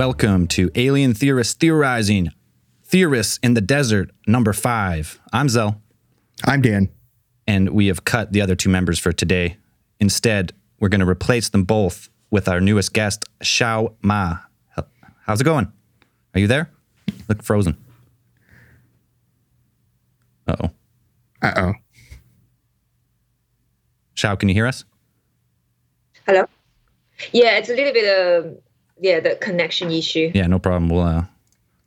Welcome to Alien Theorists Theorizing, Theorists in the Desert, number five. I'm Zell, I'm Dan. and we have cut the other two members for today. Instead, we're going to replace them both with our newest guest, Xiao Ma. How's it going? Are you there? Look frozen. Uh oh. Uh oh. Xiao, can you hear us? Hello. Yeah, it's a little bit of yeah the connection issue. Yeah, no problem. We'll uh,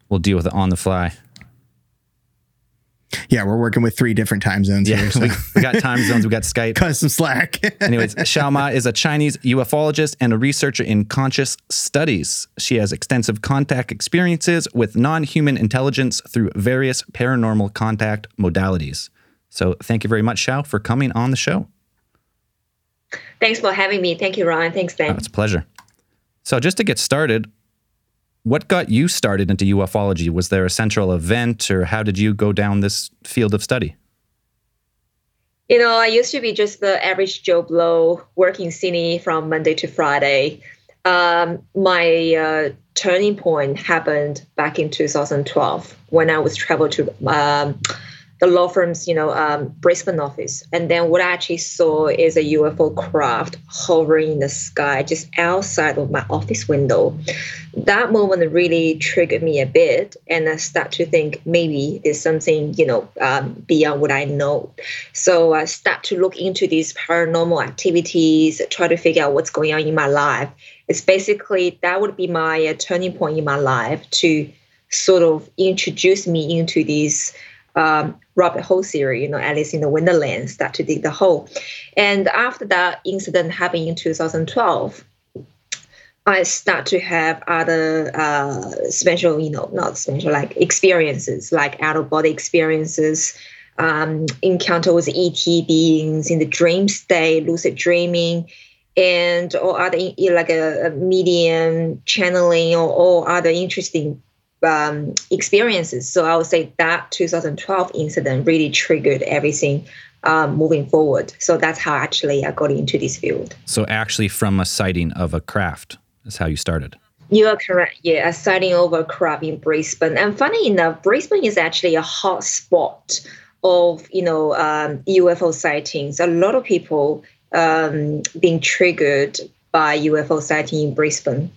we'll deal with it on the fly. Yeah, we're working with three different time zones Yeah, here. So we, we got time zones. We got Skype. cut some slack. Anyways, Xiao Ma is a Chinese ufologist and a researcher in conscious studies. She has extensive contact experiences with non human intelligence through various paranormal contact modalities. So, thank you very much, Xiao, for coming on the show. Thanks for having me. Thank you, Ryan. Thanks, Oh, it's a pleasure. So, just to get started, what got you started into ufology? Was there a central event, or how did you go down this field of study? You know, I used to be just the average Joe Blow working cine from Monday to Friday. Um, my uh, turning point happened back in 2012 when I was traveled to um, the law firm's, you know, um, Brisbane office, and then what I actually saw is a UFO craft hovering in the sky just outside of my office window. That moment really triggered me a bit, and I start to think maybe there's something, you know, um, beyond what I know. So I start to look into these paranormal activities, try to figure out what's going on in my life. It's basically that would be my uh, turning point in my life to sort of introduce me into these um, hole theory, you know, Alice in the Wonderland, start to dig the hole. And after that incident happened in 2012, I start to have other uh, special, you know, not special, like experiences, like out of body experiences, um, encounter with ET beings in the dream state, lucid dreaming, and or other like a, a medium channeling or, or other interesting um, experiences. So I would say that 2012 incident really triggered everything um, moving forward. So that's how actually I got into this field. So, actually, from a sighting of a craft is how you started. You are correct. Yeah, a sighting over a crab in Brisbane. And funny enough, Brisbane is actually a hot spot of you know um, UFO sightings. A lot of people um, being triggered by UFO sighting in Brisbane,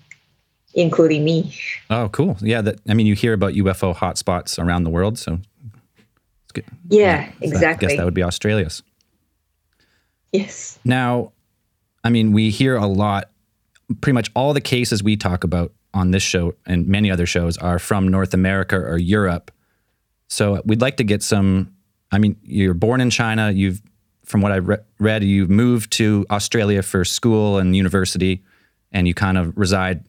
including me. Oh, cool. Yeah, that I mean, you hear about UFO hotspots around the world, so it's good. Yeah, So I exactly. guess that would be Australia's. yes. Now, I mean, we hear a lot. Pretty much all the cases we talk about on this show and many other shows are from North America or Europe. So we'd like to get some. I mean, you're born in China. You've, from what I re- read, you've moved to Australia for school and university, and you kind of reside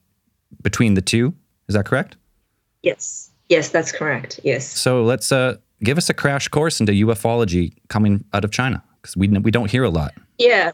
between the two. Is that correct? Yes. Yes, that's correct. Yes. So let's uh, give us a crash course into ufology coming out of China because we we don't hear a lot. Yeah.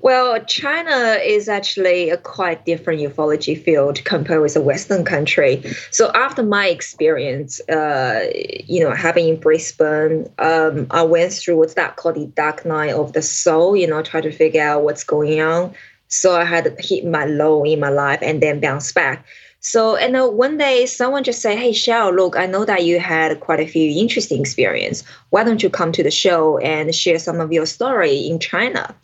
Well, China is actually a quite different ufology field compared with a Western country. So after my experience, uh, you know, having in Brisbane, um, I went through what's that called the dark night of the soul. You know, try to figure out what's going on. So I had hit my low in my life and then bounce back. So, and then one day someone just said, Hey, Shell, look, I know that you had quite a few interesting experience. Why don't you come to the show and share some of your story in China?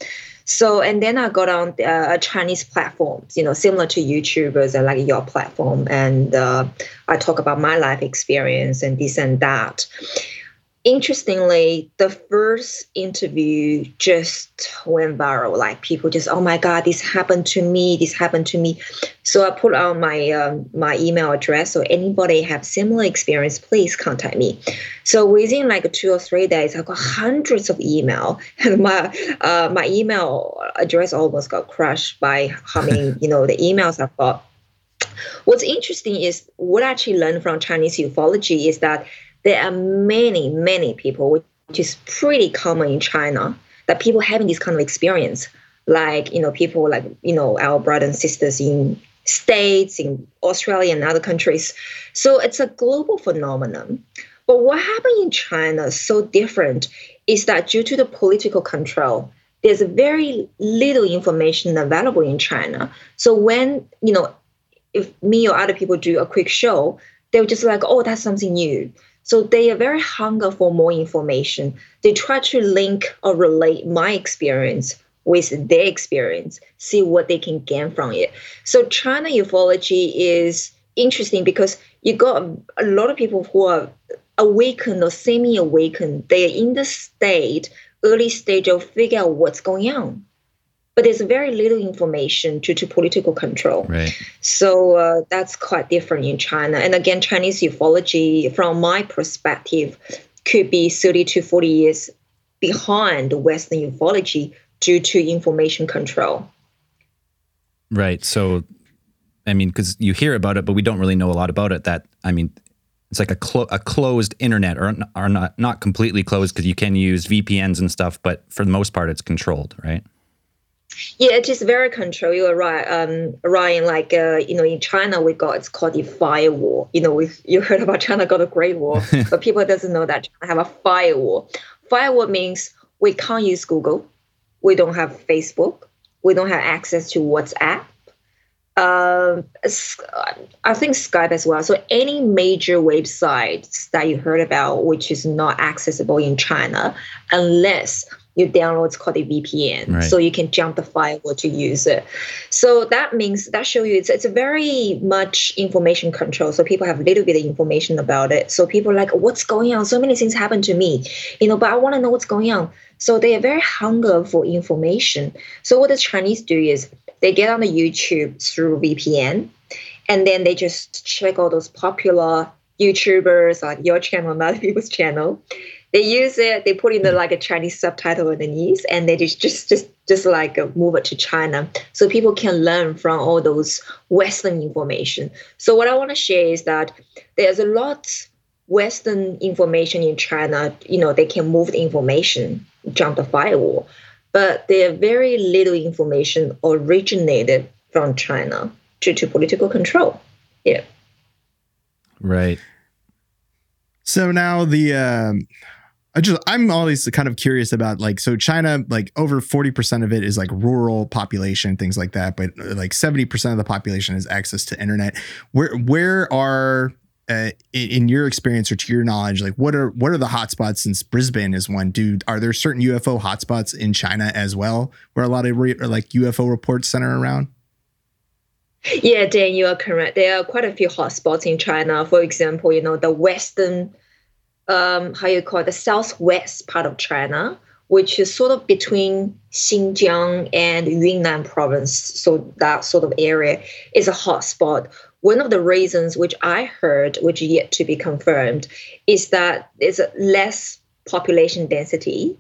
So, and then I got on uh, a Chinese platforms, you know, similar to YouTubers and like your platform. And uh, I talk about my life experience and this and that. Interestingly, the first interview just went viral. Like people just, oh my God, this happened to me. This happened to me. So I put out my um, my email address. So anybody have similar experience, please contact me. So within like two or three days, I got hundreds of email, and my uh, my email address almost got crushed by how many you know the emails I've got. What's interesting is what I actually learned from Chinese ufology is that there are many many people, which is pretty common in China, that people having this kind of experience. Like you know, people like you know our brothers and sisters in states in Australia and other countries. So it's a global phenomenon. But what happened in China is so different is that due to the political control, there's very little information available in China. So when, you know, if me or other people do a quick show, they're just like, oh, that's something new. So they are very hunger for more information. They try to link or relate my experience with their experience, see what they can gain from it. So China ufology is interesting because you got a lot of people who are awakened or semi-awakened. They are in the state, early stage of figure out what's going on. But there's very little information due to political control. Right. So uh, that's quite different in China. And again, Chinese ufology, from my perspective, could be 30 to 40 years behind Western ufology due to information control. Right. So, I mean, because you hear about it, but we don't really know a lot about it. That I mean, it's like a clo- a closed internet, or are not not completely closed because you can use VPNs and stuff, but for the most part, it's controlled, right? Yeah, it is very controlled. You're right, um, Ryan. Like uh, you know, in China, we got it's called the firewall. You know, we you heard about China got a Great Wall, but people doesn't know that China have a firewall. Firewall means we can't use Google, we don't have Facebook, we don't have access to WhatsApp. Um, I think Skype as well. So any major websites that you heard about, which is not accessible in China, unless you download what's called a VPN, Right. so you can jump the firewall to use it. So that means that show you it's it's a very much information control. So people have a little bit of information about it. So people are like, what's going on? So many things happen to me, you know, but I want to know what's going on. So they are very hunger for information. So what the Chinese do is they get on the YouTube through VPN, and then they just check all those popular YouTubers like your channel and other people's channel. They use it. They put in the like a Chinese subtitle underneath, and they just just just just like uh, move it to China, so people can learn from all those Western information. So what I want to share is that there's a lot Western information in China. You know, they can move the information, jump the firewall, but there are very little information originated from China due to political control. Yeah. Right. So now the um I just I'm always kind of curious about like so China like over 40% of it is like rural population things like that but uh, like 70% of the population has access to internet. Where where are uh, in, your experience or to your knowledge like what are what are the hotspots since Brisbane is one do are there certain UFO hotspots in China as well where a lot of re- like UFO reports center around? Yeah, Dan, you are correct. There are quite a few hotspots in China. For example, you know, the western, um, how you call it, the southwest part of China, which is sort of between Xinjiang and Yunnan province. So that sort of area is a hotspot. One of the reasons which I heard, which yet to be confirmed, is that there's less population density.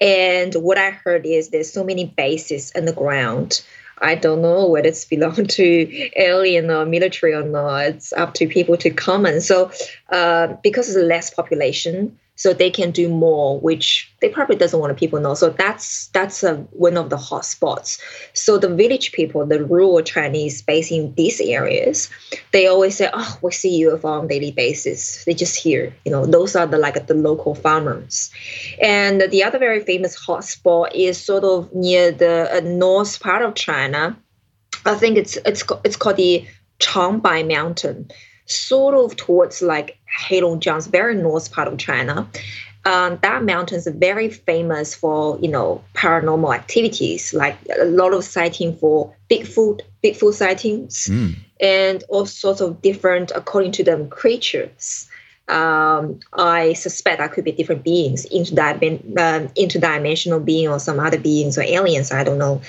And what I heard is there's so many bases on the ground. I don't know whether it's belong to alien or military or not. It's up to people to comment. So, uh, because it's less population, so they can do more, which they probably doesn't want people know. So that's that's uh, one of the hot spots. So the village people, the rural Chinese based in these areas, they always say, "Oh, we see UFO on daily basis." They just hear, you know, those are the like the local farmers. And the other very famous hot spot is sort of near the uh, north part of China. I think it's it's it's called the Changbai Mountain, sort of towards like Heilongjiang's very north part of China. Um, that mountain is very famous for you know paranormal activities, like a lot of sighting for Bigfoot, Bigfoot sightings, Mm. and all sorts of different, according to them, creatures. Um, I suspect that could be different beings, interdimen- um, interdimensional being or some other beings or aliens. I don't know.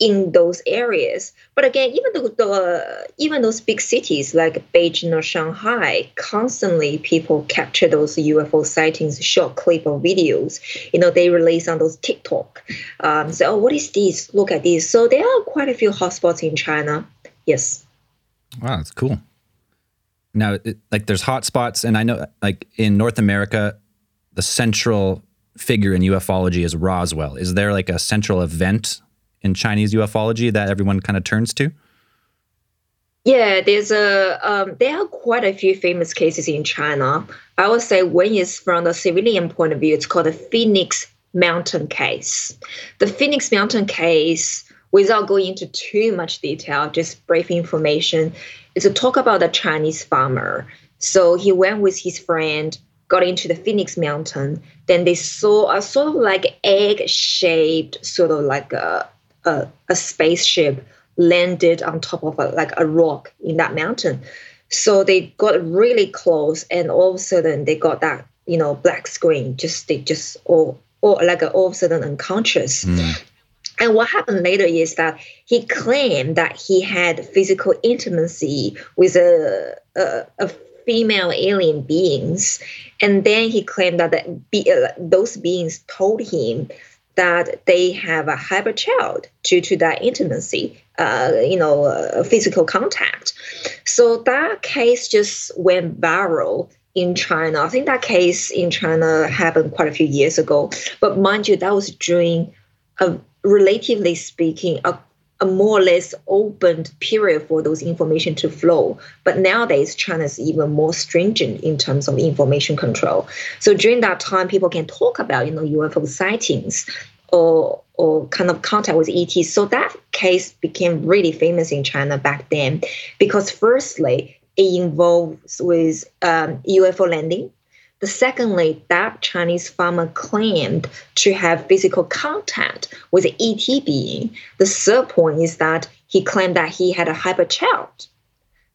In those areas, but again, even the, the even those big cities like Beijing or Shanghai, constantly people capture those UFO sightings, short clip of videos. You know, they release on those TikTok. Um, so, oh, what is this? Look at this. So there are quite a few hotspots in China. Yes. Wow, that's cool. Now, it, like, there's hotspots, and I know, like, in North America, the central figure in ufology is Roswell. Is there like a central event in Chinese ufology that everyone kind of turns to? Yeah, there's a um, there are quite a few famous cases in China. I would say one is from the civilian point of view. It's called the Phoenix Mountain case. The Phoenix Mountain case without going into too much detail, just brief information, is to talk about a Chinese farmer. So he went with his friend, got into the Phoenix Mountain. Then they saw a sort of like egg-shaped, sort of like a a, a spaceship landed on top of a, like a rock in that mountain. So they got really close, and all of a sudden they got that you know black screen. Just they just all or like all of a sudden unconscious. Mm. And what happened later is that he claimed that he had physical intimacy with a, a, a female alien beings, and then he claimed that the, be, uh, those beings told him that they have a hybrid child due to that intimacy, uh, you know, uh, physical contact. So that case just went viral in China. I think that case in China happened quite a few years ago. But mind you, that was during a relatively speaking, a, a more or less open period for those information to flow. But nowadays, China is even more stringent in terms of information control. So during that time, people can talk about, you know, UFO sightings or or kind of contact with ET. So that case became really famous in China back then because firstly, it involves with um, UFO landing. The secondly, that Chinese farmer claimed to have physical contact with an ET being. The third point is that he claimed that he had a hyper child.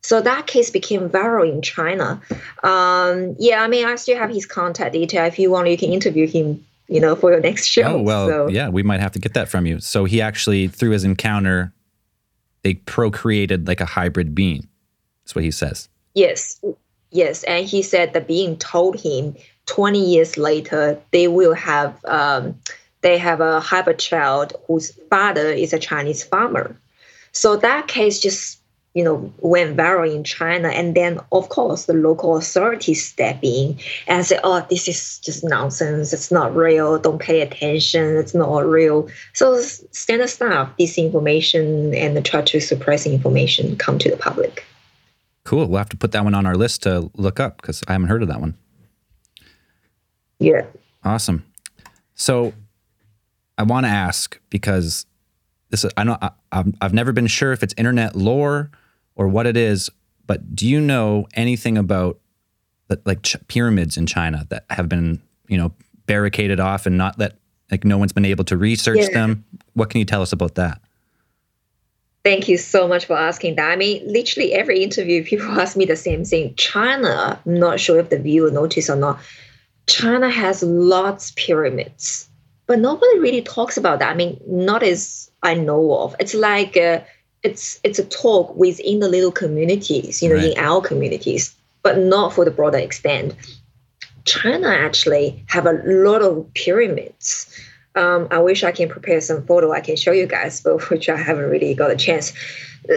So that case became viral in China. Um, yeah, I mean, I still have his contact detail. If you want, you can interview him. You know, for your next show. Oh well, so. yeah, we might have to get that from you. So he actually, through his encounter, they procreated like a hybrid being. That's what he says. Yes, yes, and he said the being told him 20 years later they will have um, they have a hybrid child whose father is a Chinese farmer. So that case just you know went viral in China, and then of course the local authorities step in and say, "Oh, this is just nonsense. It's not real. Don't pay attention. It's not real." So standard stuff, disinformation and try to suppress information come to the public. Cool. We'll have to put that one on our list to look up because I haven't heard of that one. Yeah. Awesome. So I want to ask because this is, I know I, I've, I've never been sure if it's internet lore or what it is, but do you know anything about the, like ch- pyramids in China that have been, you know, barricaded off and not let like no one's been able to research yeah. them? What can you tell us about that? Thank you so much for asking that. I mean, literally every interview, people ask me the same thing. China, I'm not sure if the viewer noticed or not. China has lots pyramids, but nobody really talks about that. I mean, not as I know of. It's like uh, it's it's a talk within the little communities, you know, right. in our communities, but not for the broader extent. China actually have a lot of pyramids. Um, I wish I can prepare some photo I can show you guys, but which I haven't really got a chance.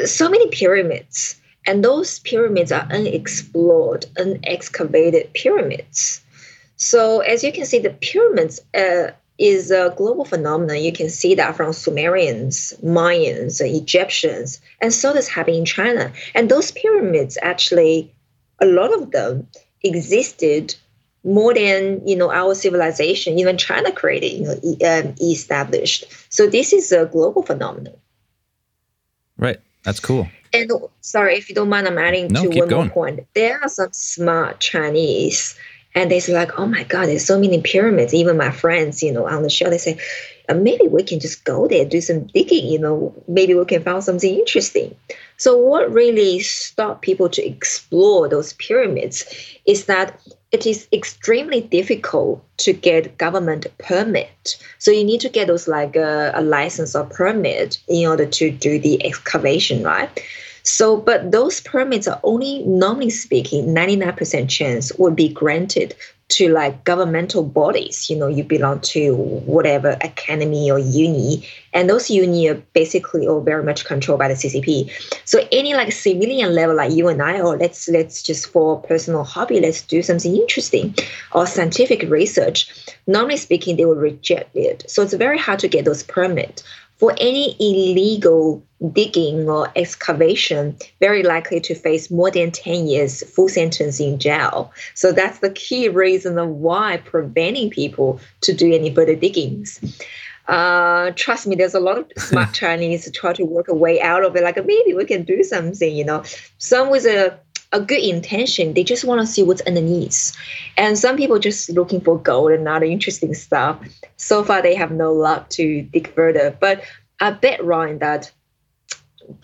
So many pyramids, and those pyramids are unexplored, unexcavated pyramids. So as you can see, the pyramids uh, is a global phenomenon. You can see that from Sumerians, Mayans, Egyptians, and so does happen in China. And those pyramids actually, a lot of them existed more than you know our civilization, even China created, you know, um, established. So this is a global phenomenon. Right, that's cool. And sorry, if you don't mind, I'm adding no, to one going. more point. There are some smart Chinese, and they say like, "Oh my God, there's so many pyramids." Even my friends, you know, on the show, they say, uh, "Maybe we can just go there, do some digging. You know, maybe we can find something interesting." So, what really stopped people to explore those pyramids is that it is extremely difficult to get government permit. So you need to get those like a, a, license or permit in order to do the excavation, right? So, but those permits are only, normally speaking, 99% chance would be granted to like governmental bodies. You know, you belong to whatever academy or uni, and those uni are basically all very much controlled by the CCP. So any like civilian level, like you and I, or let's let's just for personal hobby, let's do something interesting, or scientific research. Normally speaking, they will reject it. So it's very hard to get those permits for any illegal digging or excavation, very likely to face more than 10 years full sentence in jail. So that's the key reason of why preventing people to do any further diggings. uh, trust me, there's a lot of smart Chinese try to work a way out of it. Like maybe we can do something, you know. Some with a a good intention. They just want to see what's underneath. And some people just looking for gold and other interesting stuff. So far, they have no luck to dig further. But I bet, Ryan, that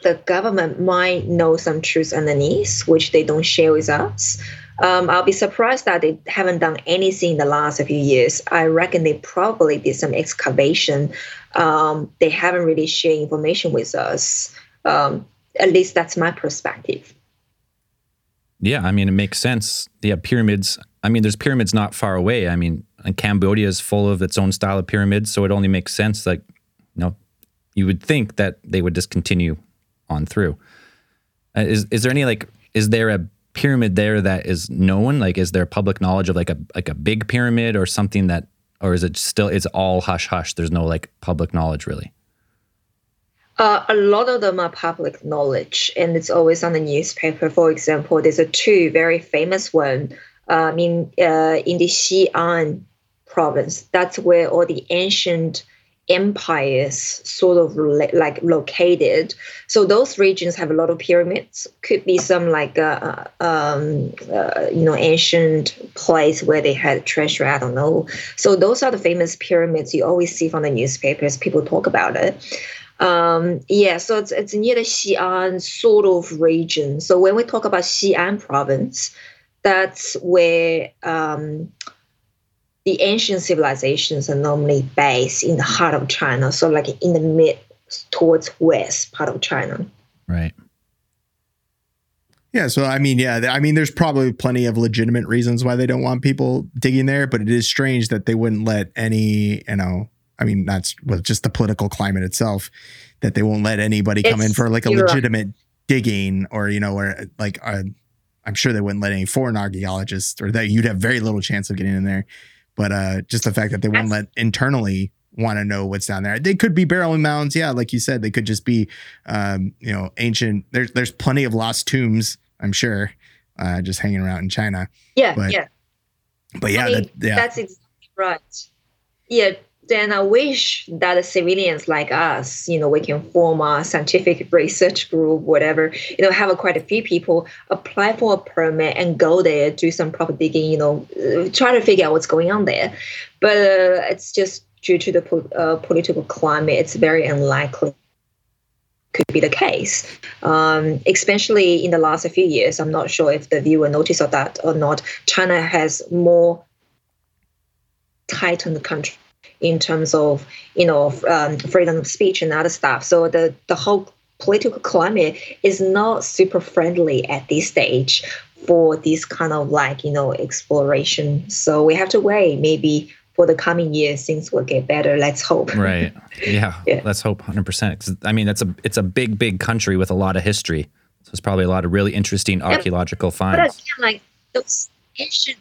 the government might know some truths underneath, which they don't share with us. Um, I'll be surprised that they haven't done anything in the last few years. I reckon they probably did some excavation. Um, they haven't really shared information with us. Um, at least that's my perspective. Yeah, I mean, it makes sense. Yeah, pyramids. I mean, there's pyramids not far away. I mean, Cambodia is full of its own style of pyramids, so it only makes sense. Like, you know, you would think that they would just continue on through. Uh, is is there any like? Is there a pyramid there that is known? Like, is there public knowledge of like a like a big pyramid or something that, or is it still it's all hush hush? There's no like public knowledge really. Uh, a lot of them are public knowledge, and it's always on the newspaper. For example, there's a two very famous one um, in uh, in the Xi'an province. That's where all the ancient empires sort of like located. So those regions have a lot of pyramids. Could be some like uh, uh um, uh, you know ancient place where they had treasure. I don't know. So those are the famous pyramids you always see from the newspapers. People talk about it. Um, yeah, so it's, it's near the Xi'an sort of region. So when we talk about Xi'an province, that's where um, the ancient civilizations are normally based in the heart of China, so like in the mid towards west part of China. Right. Yeah, so I mean, yeah, I mean, there's probably plenty of legitimate reasons why they don't want people digging there, but it is strange that they wouldn't let any, you know, I mean, that's well, just the political climate itself that they won't let anybody come in for like a legitimate right. digging or you know, or like uh, I'm sure they wouldn't let any foreign archaeologists or that you'd have very little chance of getting in there. But uh, just the fact that they won't let internally want to know what's down there. They could be burial mounds, yeah, like you said. They could just be, um, you know, ancient. There's there's plenty of lost tombs, I'm sure, uh, just hanging around in China. Yeah, but, yeah. But yeah, I mean, that, yeah, that's exactly right. Yeah, then I wish that civilians like us, you know, we can form a scientific research group, whatever, you know, have quite a few people apply for a permit and go there, do some proper digging, you know, uh, try to figure out what's going on there. But uh, it's just due to the po- uh, political climate, it's very unlikely could be the case. Um, especially in the last few years, I'm not sure if the viewer noticed that or not. China has more tightened the country in terms of you know um, freedom of speech and other stuff. So the the whole political climate is not super friendly at this stage for this kind of like you know exploration. So we have to wait maybe for the coming years things will get better let's hope right yeah, yeah. let's hope 100% i mean it's a it's a big big country with a lot of history so it's probably a lot of really interesting archaeological finds but again, like those ancient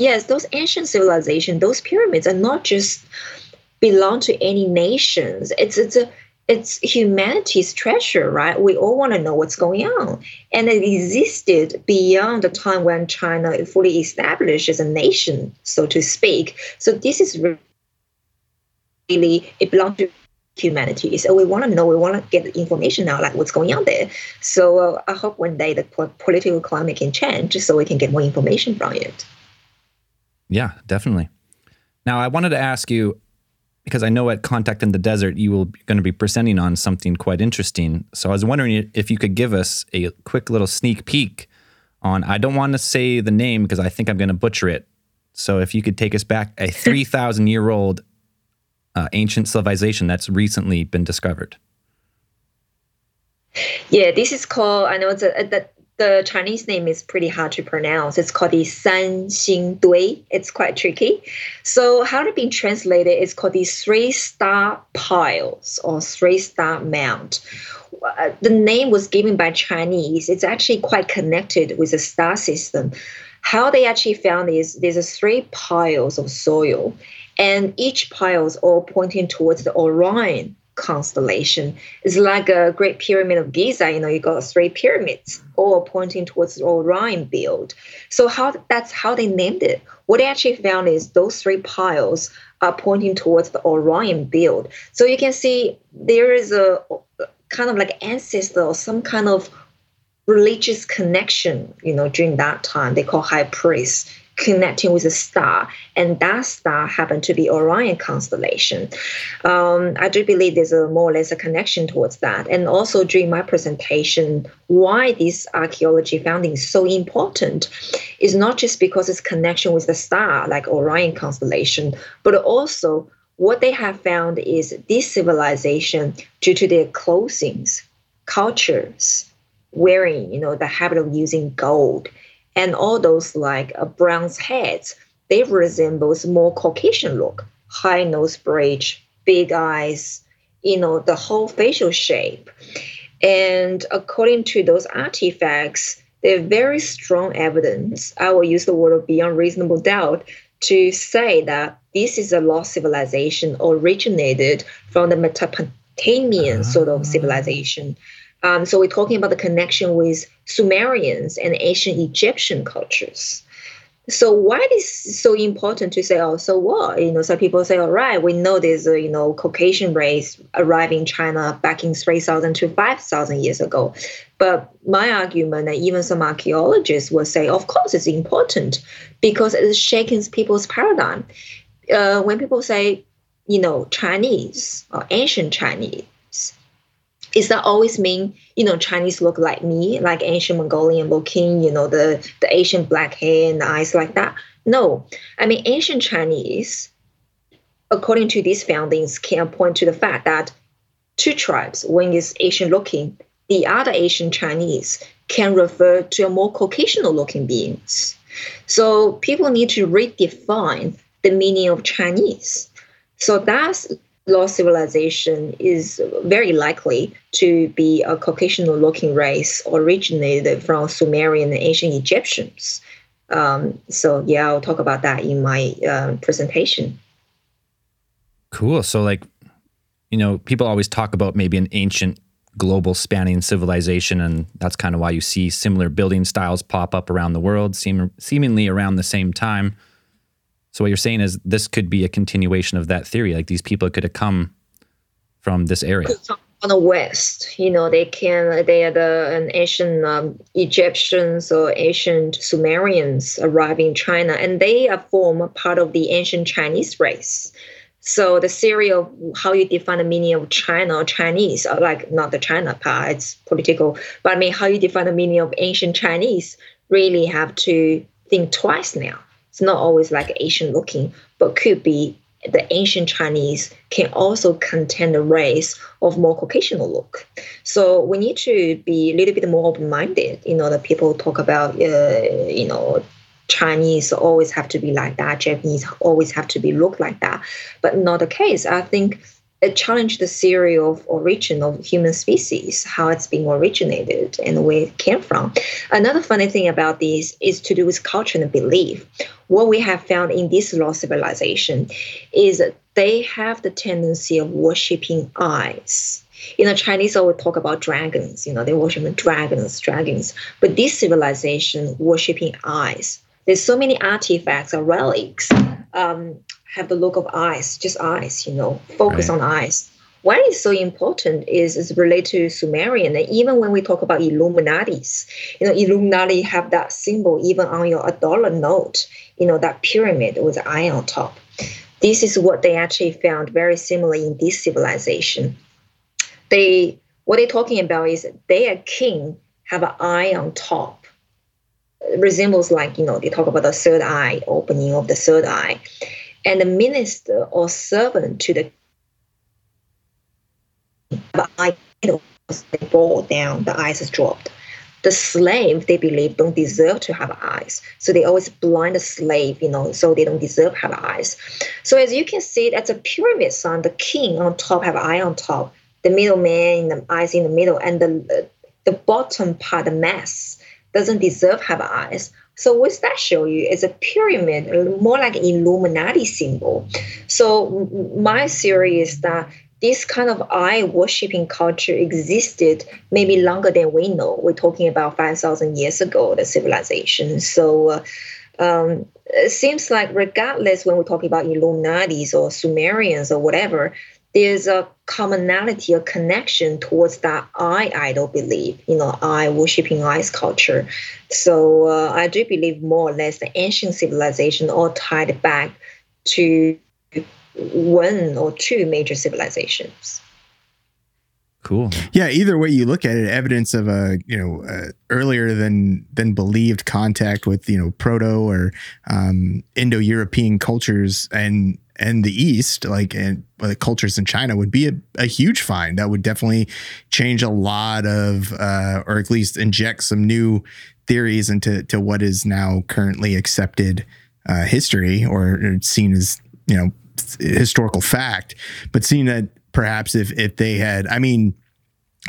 yes, those ancient civilizations, those pyramids are not just belong to any nations. It's it's a it's humanity's treasure, right? We all want to know what's going on. And it existed beyond the time when China fully established as a nation, so to speak. So this is really, it belongs to humanity. So we want to know, we want to get information now, like what's going on there. So uh, I hope one day the political climate can change so we can get more information from it. Yeah, definitely. Now, I wanted to ask you because I know at Contact in the Desert you will going to be presenting on something quite interesting. So I was wondering if you could give us a quick little sneak peek on. I don't want to say the name because I think I'm going to butcher it. So if you could take us back a 3,000 year old uh, ancient civilization that's recently been discovered. Yeah, this is called. I know it's a, a the Chinese name is pretty hard to pronounce. It's called the San Xing Dui. It's quite tricky. So how it's been translated is called the three star piles or three star mount. Uh, the name was given by Chinese. It's actually quite connected with the star system. How they actually found is there's three piles of soil, and each pile is all pointing towards the Orion constellation. It's like a Great Pyramid of Giza. You know, you got three pyramids, all pointing towards the Orion belt. So how that's how they named it. What they actually found is those three piles are pointing towards the Orion belt. So you can see there is a kind of like ancestor or some kind of religious connection, you know, during that time. They call high priest connecting with a star, and that star happened to be Orion constellation. Um, I do believe there's a more or less a connection towards that. And also during my presentation, why this archaeology finding is so important is not just because it's connection with the star, like Orion constellation, but also what they have found is this civilization, due to their clothings, cultures, wearing, you know, the habit of using gold and all those like uh, bronze heads, they resemble more Caucasian look, high nose bridge, big eyes, you know, the whole facial shape. And according to those artifacts, they're very strong evidence. I will use the word of beyond reasonable doubt to say that this is a lost civilization originated from the Mesopotamian sort of ah. civilization um, so we're talking about the connection with Sumerians and ancient Egyptian cultures. So why is so important to say, oh, so what? You know, some people say, all right, we know there's a, you know, Caucasian race arrived in China back in 3,000 to 5,000 years ago. But my argument, and even some archaeologists will say, of course, it's important because it shakes people's paradigm. Uh, when people say, you know, Chinese or ancient Chinese, is that always mean you know Chinese look like me, like ancient Mongolian looking, you know the the Asian black hair and eyes like that? No, I mean ancient Chinese, according to these foundings, can point to the fact that two tribes, one is Asian looking, the other Asian Chinese can refer to a more Caucasian looking beings. So people need to redefine the meaning of Chinese. So that's lost civilization is very likely to be a Caucasian looking race originated from Sumerian and ancient Egyptians. Um, so, yeah, I'll talk about that in my uh, presentation. Cool. So, like, you know, people always talk about maybe an ancient global spanning civilization, and that's kind of why you see similar building styles pop up around the world, seem, seemingly around the same time. So what you're saying is this could be a continuation of that theory. Like these people could have come from this area. From the west, you know, they can they are the an ancient um, Egyptians or ancient Sumerians arriving in China, and they form part of the ancient Chinese race. So the theory of how you define the meaning of China or Chinese, or like not the China part, it's political, but I mean how you define the meaning of ancient Chinese really have to think twice now it's not always like Asian looking, but could be the ancient Chinese can also contain a race of more Caucasian look. So we need to be a little bit more open-minded. You know, that people talk about, uh, you know, Chinese always have to be like that, Japanese always have to be look like that, but not the case. I think it challenged the theory of origin of human species, how it's being originated and where it came from. Another funny thing about this is to do with culture and belief. What we have found in this lost civilization is that they have the tendency of worshiping eyes. You know, Chinese always talk about dragons, you know, they worship dragons, dragons. But this civilization worshiping eyes. There's so many artifacts or relics um, have the look of eyes, just eyes, you know, focus right. on eyes. Why it's so important is is related to Sumerian. And even when we talk about Illuminatis, you know, Illuminati have that symbol even on your a dollar note, you know, that pyramid with the eye on top. This is what they actually found very similar in this civilization. They what they're talking about is their king have an eye on top. It resembles like, you know, they talk about the third eye, opening of the third eye and the minister or servant to the eye they fall down, the eyes is dropped. The slave, they believe, don't deserve to have eyes. So they always blind the slave, you know, so they don't deserve have eyes. So as you can see, that's a pyramid sign. The king on top have eye on top, the middleman, the eyes in the middle, and the the bottom part, the mass, doesn't deserve have eyes. So what that show you is a pyramid, more like an Illuminati symbol. So my theory is that this kind of eye worshipping culture existed maybe longer than we know. We're talking about 5,000 years ago, the civilization. So uh, um, it seems like, regardless when we're talking about Illuminatis or Sumerians or whatever, there's a commonality, a connection towards that I idol belief, you know, I worshipping eyes culture. So uh, I do believe more or less the ancient civilization all tied back to one or two major civilizations. Cool. Yeah. Either way you look at it, evidence of a you know uh, earlier than than believed contact with you know proto or um, Indo-European cultures and and the East, like and uh, cultures in China, would be a, a, huge find. That would definitely change a lot of, uh, or at least inject some new theories into to what is now currently accepted uh, history or seen as you know historical fact. But seeing that perhaps if if they had, I mean,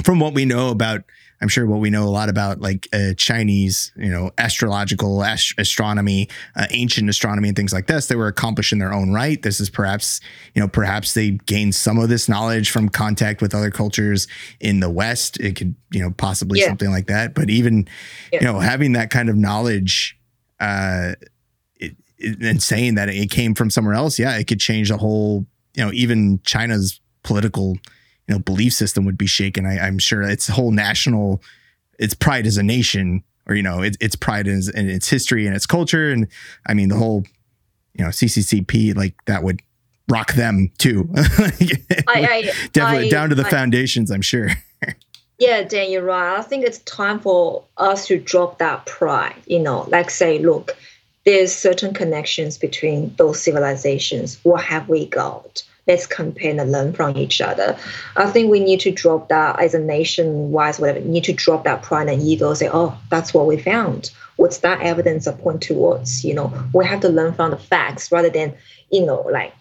from what we know about I'm sure what we know a lot about like uh, Chinese, you know, astrological ast- astronomy, uh, ancient astronomy, and things like this. They were accomplished in their own right. This is perhaps, you know, perhaps they gained some of this knowledge from contact with other cultures in the West. It could, you know, possibly yeah. something like that. But even, yeah. you know, having that kind of knowledge, uh, it, it, and saying that it came from somewhere else, yeah, it could change the whole, you know, even China's political you know belief system would be shaken. I, am sure its whole national, its pride as a nation, or you know, it, its pride in, in its history and its culture, and I mean the whole, you know, CCCP like that would rock them too. I, I, Definitely I, down to the foundations, I'm sure. yeah, Dan, you're right. I think it's time for us to drop that pride. You know, like say, look, there's certain connections between those civilizations. What have we got? Let's and learn from each other. I think we need to drop that as a nation wise, whatever, need to drop that pride and ego, say, oh, that's what we found. What's that evidence I point towards? You know, we have to learn from the facts rather than, you know, like,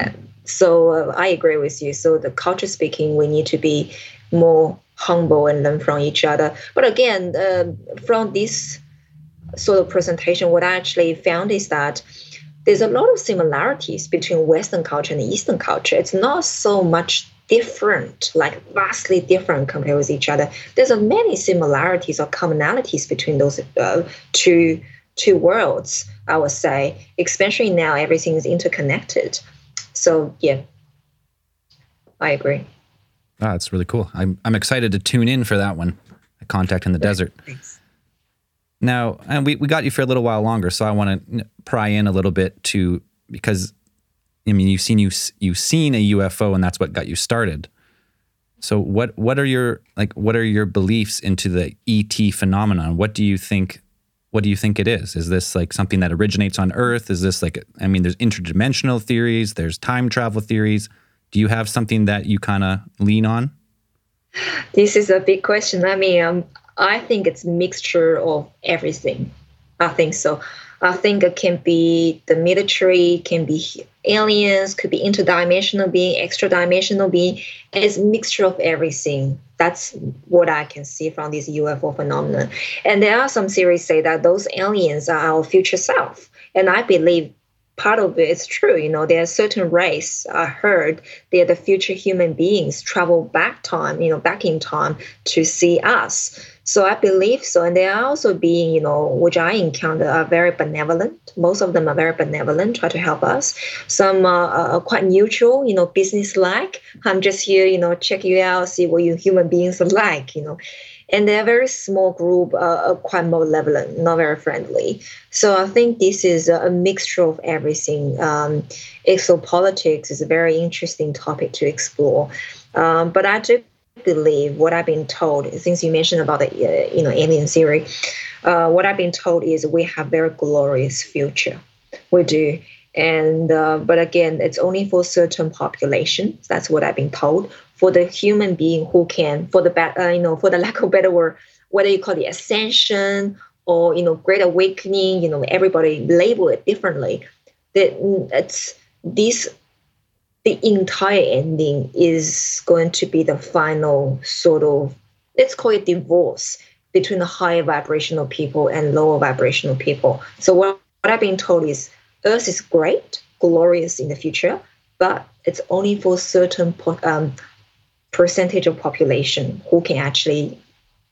uh, so uh, I agree with you. So the culture speaking, we need to be more humble and learn from each other. But again, uh, from this sort of presentation, what I actually found is that there's a lot of similarities between Western culture and Eastern culture. It's not so much different, like vastly different compared with each other. There's a many similarities or commonalities between those uh, two two worlds. I would say, especially now everything is interconnected. So yeah, I agree. Ah, that's really cool. I'm I'm excited to tune in for that one. Contact in the Desert. Thanks. Now, and we, we got you for a little while longer, so I want to pry in a little bit to because I mean you've seen you you've seen a UFO and that's what got you started. So what what are your like what are your beliefs into the ET phenomenon? What do you think what do you think it is? Is this like something that originates on Earth? Is this like I mean there's interdimensional theories, there's time travel theories. Do you have something that you kind of lean on? This is a big question. I mean, um, I think it's mixture of everything. I think so. I think it can be the military, can be aliens, could be interdimensional being, extra dimensional being. It's mixture of everything. That's what I can see from this UFO phenomenon. And there are some theories say that those aliens are our future self. And I believe part of it is true. You know, there are certain race I heard they're the future human beings travel back time, you know, back in time to see us. So I believe so. And they are also being, you know, which I encounter are very benevolent. Most of them are very benevolent, try to help us. Some are, are quite neutral, you know, business like. I'm just here, you know, check you out, see what you human beings are like, you know and they're a very small group, uh, quite malevolent, not very friendly. So I think this is a mixture of everything. Um, exopolitics is a very interesting topic to explore, um, but I do believe what I've been told. Since you mentioned about the uh, you know alien theory, uh, what I've been told is we have very glorious future. We do and uh, but again it's only for certain populations that's what i've been told for the human being who can, for the bad, uh, you know, for the lack of better word, whether you call it ascension or you know great awakening, you know, everybody label it differently. That it's this the entire ending is going to be the final sort of let's call it divorce between the higher vibrational people and lower vibrational people. So what, what I've been told is Earth is great, glorious in the future, but it's only for certain um, percentage of population who can actually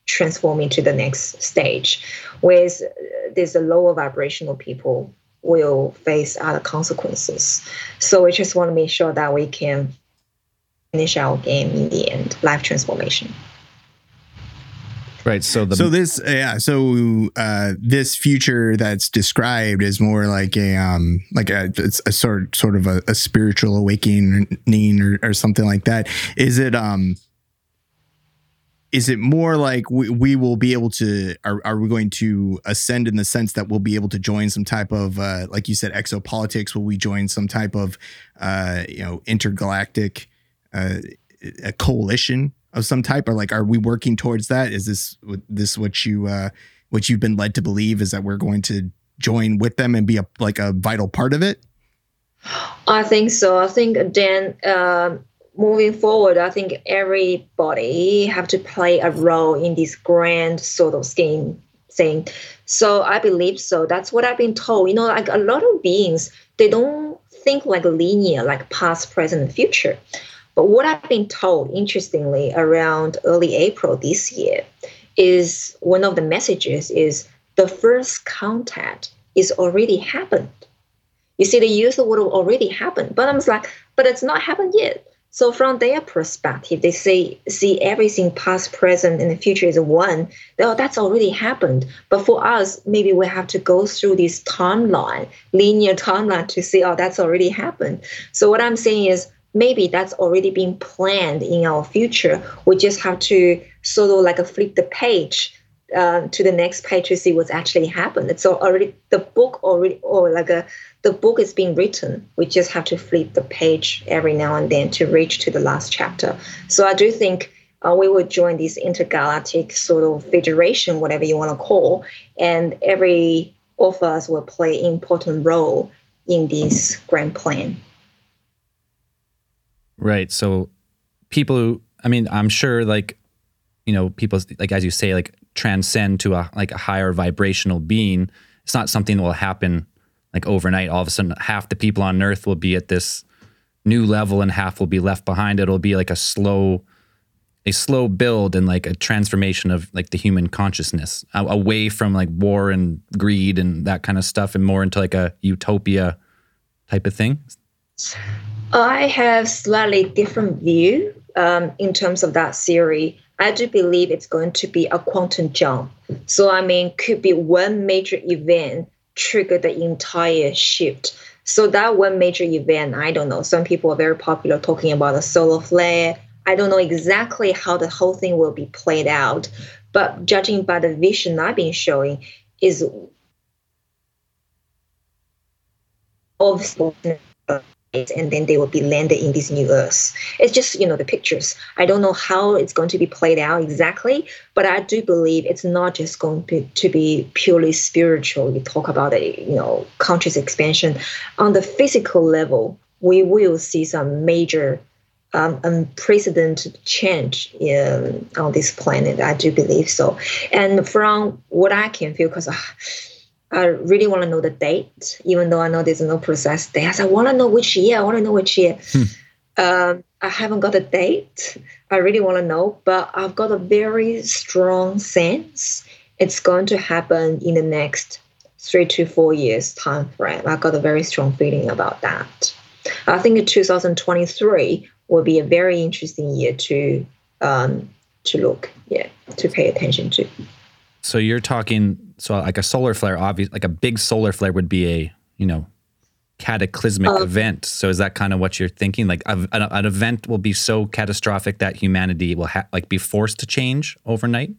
transform into the next stage. Whereas uh, there's a lower vibrational people will face other consequences. So we just want to make sure that we can finish our game in the end, life transformation. Right. So the so this yeah so uh, this future that's described is more like a um like a it's a sort sort of a, a spiritual awakening or, or something like that. Is it um is it more like we, we will be able to are, are we going to ascend in the sense that we'll be able to join some type of uh, like you said exopolitics will we join some type of uh, you know intergalactic uh, a coalition of some type, or like, are we working towards that? Is this this what you uh, what you've been led to believe? Is that we're going to join with them and be a like a vital part of it? I think so. I think then uh, moving forward, I think everybody have to play a role in this grand sort of scheme thing. So I believe so. That's what I've been told. You know, like a lot of beings, they don't think like linear, like past, present, future. But what I've been told, interestingly, around early April this year, is one of the messages is the first contact is already happened. You see, they use the word already happened, but I'm like, but it's not happened yet. So from their perspective, they say see everything past, present, and the future is one. Oh, that's already happened. But for us, maybe we have to go through this timeline, linear timeline, to see oh, that's already happened. So what I'm saying is maybe that's already been planned in our future. We just have to sort of like flip the page uh, to the next page to see what's actually happened. So already the book already or like a the book is being written. We just have to flip the page every now and then to reach to the last chapter. So I do think uh, we will join this intergalactic sort of federation, whatever you want to call, and every of us will play important role in this grand plan. Right. So people who, I mean, I'm sure like, you know, people like, as you say, like transcend to a, like a higher vibrational being. It's not something that will happen like overnight. All of a sudden, half the people on earth will be at this new level and half will be left behind. It'll be like a slow, a slow build and like a transformation of like the human consciousness away from like war and greed and that kind of stuff and more into like a utopia type of thing. I have slightly different view um, in terms of that theory. I do believe it's going to be a quantum jump. So I mean, could be one major event trigger the entire shift. So that one major event, I don't know. Some people are very popular talking about a solar flare. I don't know exactly how the whole thing will be played out, but judging by the vision I've been showing, is obviously and then they will be landed in this new earth. It's just, you know, the pictures. I don't know how it's going to be played out exactly, but I do believe it's not just going to, be purely spiritual. We talk about a, you know, conscious expansion. On the physical level, we will see some major um, unprecedented change in, on this planet. I do believe so. And from what I can feel, because uh, I really want to know the date, even though I know there's no precise date. I want to know which year. I want to know which year. Hmm. Um, I haven't got a date. I really want to know, but I've got a very strong sense it's going to happen in the next three to four years time frame. I got a very strong feeling about that. I think 2023 will be a very interesting year to um, to look, yeah, to pay attention to. So you're talking so like a solar flare, obvious like a big solar flare would be a you know cataclysmic uh, event. So is that kind of what you're thinking? Like a, an, an, event will be so catastrophic that humanity will ha- like be forced to change overnight.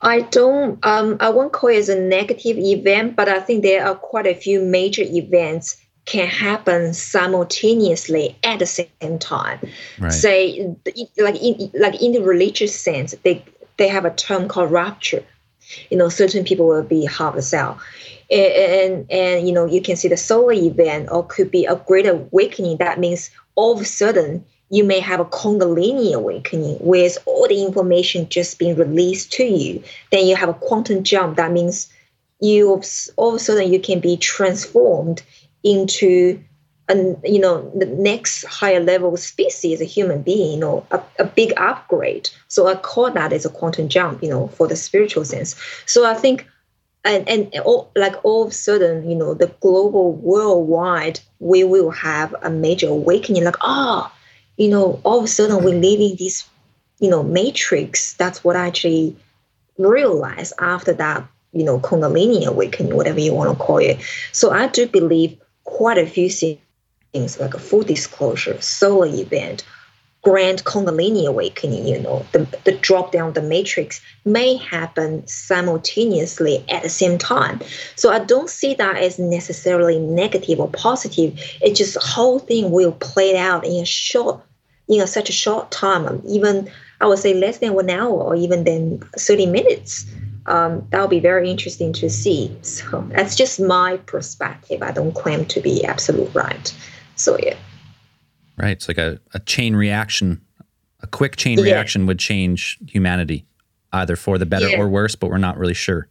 I don't. Um, I won't call it as a negative event, but I think there are quite a few major events can happen simultaneously at the same time. Right. Say, like in like in the religious sense, they they have a term called rapture you know certain people will be half a cell and, and, and you know you can see the solar event or could be a great awakening. That means all of a sudden you may have a kundalini awakening with all the information just being released to you. Then you have a quantum jump. That means you all of a sudden you can be transformed into and you know the next higher level species a human being know a, a big upgrade. So i call that as a quantum jump you know for the spiritual sense. So i think and and all, like all of a sudden you know the global worldwide we will have a major awakening like ah oh, you know all of a sudden we're living this you know matrix. That's what i actually realized after that you know kundalini awakening whatever you want to call it. So i do believe quite a few things things like a full disclosure, solar event, grand kundalini awakening, you know, the, the drop down the matrix may happen simultaneously at the same time. So I don't see that as necessarily negative or positive. It's just the whole thing will play out in a short, you know, such a short time, even I would say less than one hour or even then 30 minutes um, that will be very interesting to see. So that's just my perspective. I don't claim to be absolute right. So yeah. Right. It's like a, a chain reaction. A quick chain yeah. reaction would change humanity, either for the better yeah. or worse, but we're not really sure.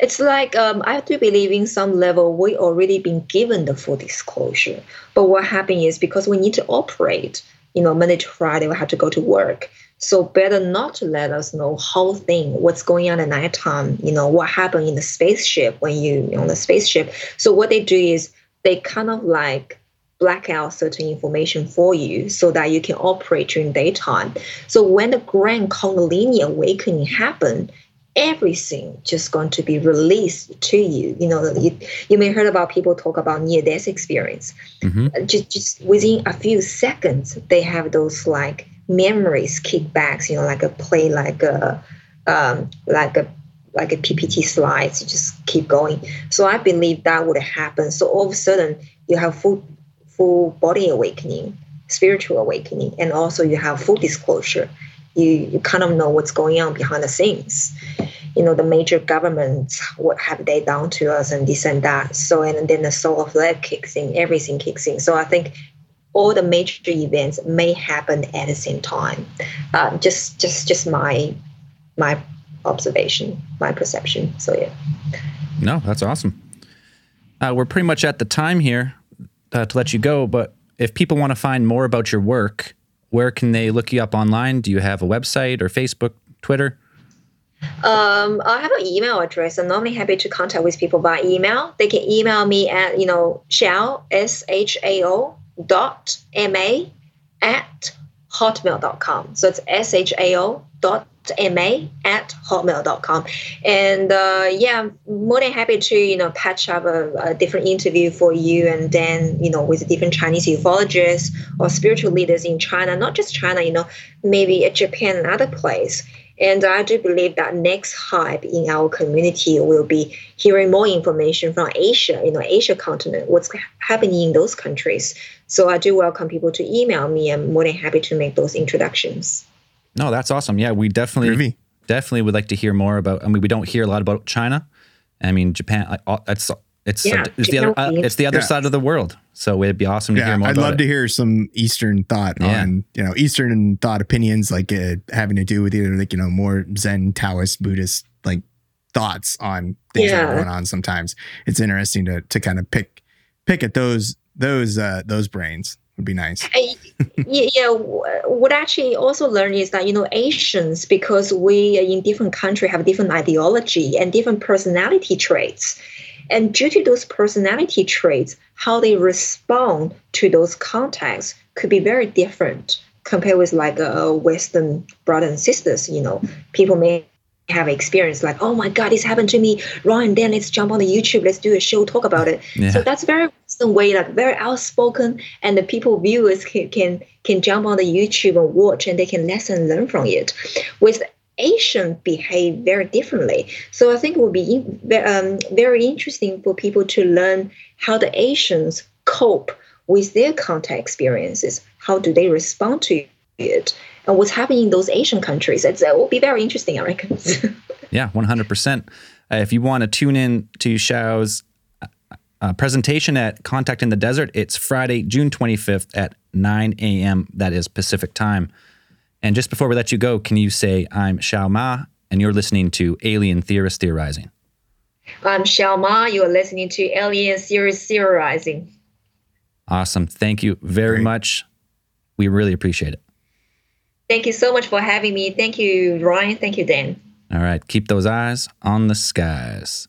It's like um, I do believe in some level we already been given the full disclosure. But what happened is because we need to operate, you know, Monday to Friday, we have to go to work. So better not to let us know whole thing, what's going on at nighttime, you know, what happened in the spaceship when you on the spaceship. So what they do is they kind of like black out certain information for you so that you can operate during daytime. So when the grand Kundalini awakening happen, everything just going to be released to you. You know, you, you may heard about people talk about near death experience. Mm-hmm. Just, just within a few seconds, they have those like memories kickbacks, you know, like a play, like a um, like a like a PPT slides, you just keep going. So I believe that would happen. So all of a sudden you have full full body awakening, spiritual awakening, and also you have full disclosure. You you kind of know what's going on behind the scenes. You know, the major governments, what have they done to us and this and that. So and then the soul of life kicks in, everything kicks in. So I think all the major events may happen at the same time. Uh, just just just my my observation, my perception. So yeah. No, that's awesome. Uh, we're pretty much at the time here uh, to let you go, but if people want to find more about your work, where can they look you up online? Do you have a website or Facebook, Twitter? Um, I have an email address. I'm normally happy to contact with people by email. They can email me at, you know, shao, S H A O dot M A at hotmail.com. So it's S H A O dot ma at hotmail.com and uh, yeah i'm more than happy to you know patch up a, a, different interview for you and then you know with different chinese ufologists or spiritual leaders in china not just china you know maybe at japan and other place and I do believe that next hype in our community will be hearing more information from Asia, you know, Asia continent, what's happening in those countries. So I do welcome people to email me. I'm more than happy to make those introductions. No, that's awesome. Yeah, we definitely Groovy. definitely would like to hear more about. I mean, we don't hear a lot about China. I mean, Japan. It's it's yeah, it's the other uh, it's the other yeah. side of the world. So it'd be awesome to yeah, hear more. I'd love it. to hear some Eastern thought yeah. on you know Eastern thought opinions like uh, having to do with either like you know more Zen, Taoist, Buddhist like thoughts on things that are going on. Sometimes it's interesting to to kind of pick pick at those those uh, those brains would be nice. Eh, yeah, yeah, what I actually also learned is that you know Asians, because we in different country have different ideology and different personality traits, and due to those personality traits, how they respond to those contexts could be very different compared with like a Western brothers and sisters. You know, people may have experience like, oh my God, this happened to me. Right, and then let's jump on the YouTube, let's do a show, talk about it. Yeah. So that's very Way, like very outspoken, and the people viewers can, can can jump on the YouTube and watch, and they can lesson learn from it. With Asian behave very differently. So I think it would be um, very interesting for people to learn how the Asians cope with their contact experiences. How do they respond to it? And what's happening in those Asian countries? It's, it will be very interesting, I reckon. yeah, 100%. Uh, if you want to tune in to Shao's uh, presentation at Contact in the Desert, it's Friday, June 25th at 9 a.m. That is Pacific time. And just before we let you go, can you say, I'm Shao Ma, and you're listening to Alien Theorist Theorizing? I'm Shao Ma, you're listening to Alien Theorist Theorizing. Awesome. Thank you very Great. much. We really appreciate it. Thank you so much for having me. Thank you, Ryan. Thank you, Dan. All right. Keep those eyes on the skies.